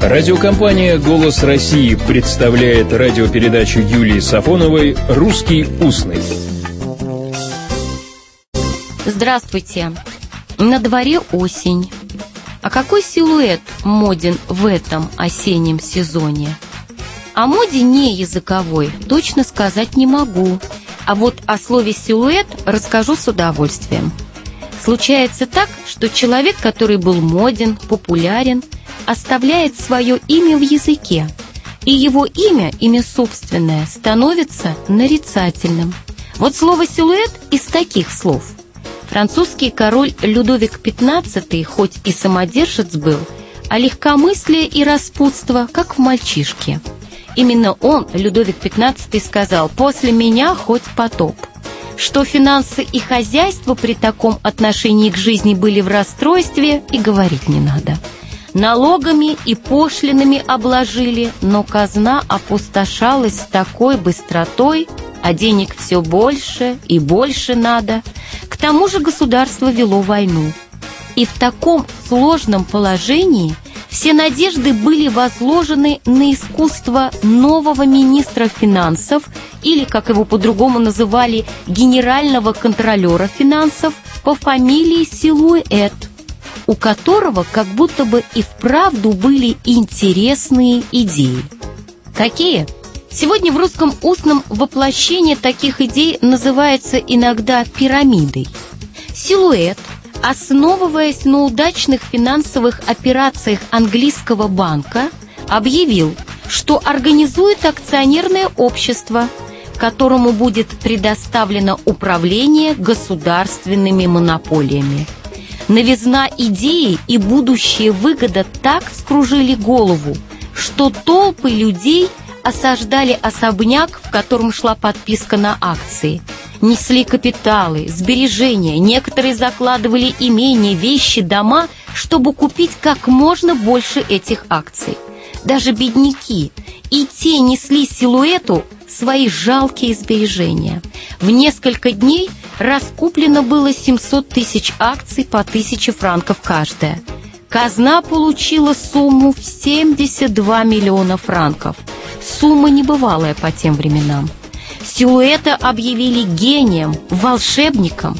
Радиокомпания «Голос России» представляет радиопередачу Юлии Сафоновой «Русский устный». Здравствуйте. На дворе осень. А какой силуэт моден в этом осеннем сезоне? О моде не языковой точно сказать не могу. А вот о слове «силуэт» расскажу с удовольствием. Случается так, что человек, который был моден, популярен – оставляет свое имя в языке, и его имя, имя собственное, становится нарицательным. Вот слово «силуэт» из таких слов. Французский король Людовик XV, хоть и самодержец был, а легкомыслие и распутство, как в мальчишке. Именно он, Людовик XV, сказал «после меня хоть потоп». Что финансы и хозяйство при таком отношении к жизни были в расстройстве, и говорить не надо – Налогами и пошлинами обложили, но казна опустошалась с такой быстротой, а денег все больше и больше надо. К тому же государство вело войну. И в таком сложном положении все надежды были возложены на искусство нового министра финансов или, как его по-другому называли, генерального контролера финансов по фамилии Силуэт – у которого как будто бы и вправду были интересные идеи. Какие? Сегодня в русском устном воплощение таких идей называется иногда пирамидой. Силуэт, основываясь на удачных финансовых операциях английского банка, объявил, что организует акционерное общество, которому будет предоставлено управление государственными монополиями – Новизна идеи и будущая выгода так вскружили голову, что толпы людей осаждали особняк, в котором шла подписка на акции. Несли капиталы, сбережения, некоторые закладывали имения, вещи, дома, чтобы купить как можно больше этих акций. Даже бедняки и те несли силуэту свои жалкие сбережения. В несколько дней раскуплено было 700 тысяч акций по 1000 франков каждая. Казна получила сумму в 72 миллиона франков. Сумма небывалая по тем временам. Силуэта объявили гением, волшебником.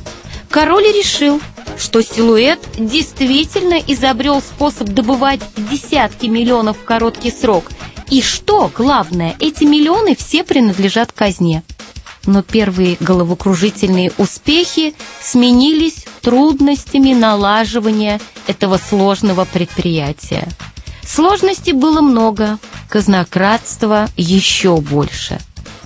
Король решил, что силуэт действительно изобрел способ добывать десятки миллионов в короткий срок. И что, главное, эти миллионы все принадлежат казне но первые головокружительные успехи сменились трудностями налаживания этого сложного предприятия. Сложностей было много, казнократства еще больше.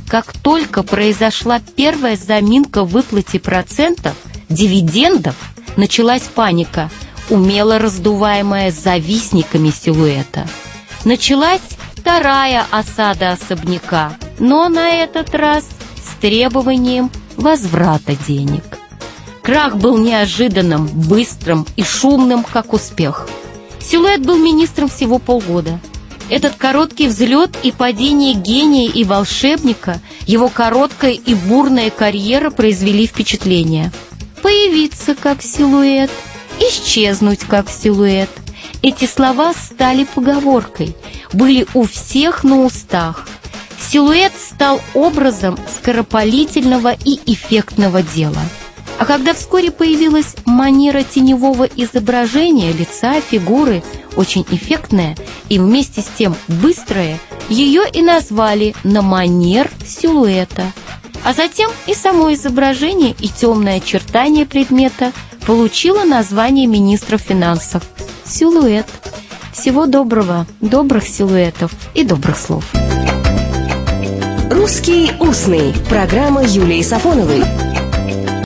Как только произошла первая заминка в выплате процентов, дивидендов, началась паника, умело раздуваемая завистниками силуэта. Началась вторая осада особняка, но на этот раз – требованием возврата денег. Крах был неожиданным, быстрым и шумным, как успех. Силуэт был министром всего полгода. Этот короткий взлет и падение гения и волшебника, его короткая и бурная карьера произвели впечатление. Появиться как силуэт, исчезнуть как силуэт. Эти слова стали поговоркой, были у всех на устах – Силуэт стал образом скоропалительного и эффектного дела. А когда вскоре появилась манера теневого изображения лица, фигуры, очень эффектная и вместе с тем быстрая, ее и назвали на манер силуэта. А затем и само изображение и темное очертание предмета получило название министра финансов – силуэт. Всего доброго, добрых силуэтов и добрых слов. «Русский устный» – программа Юлии Сафоновой.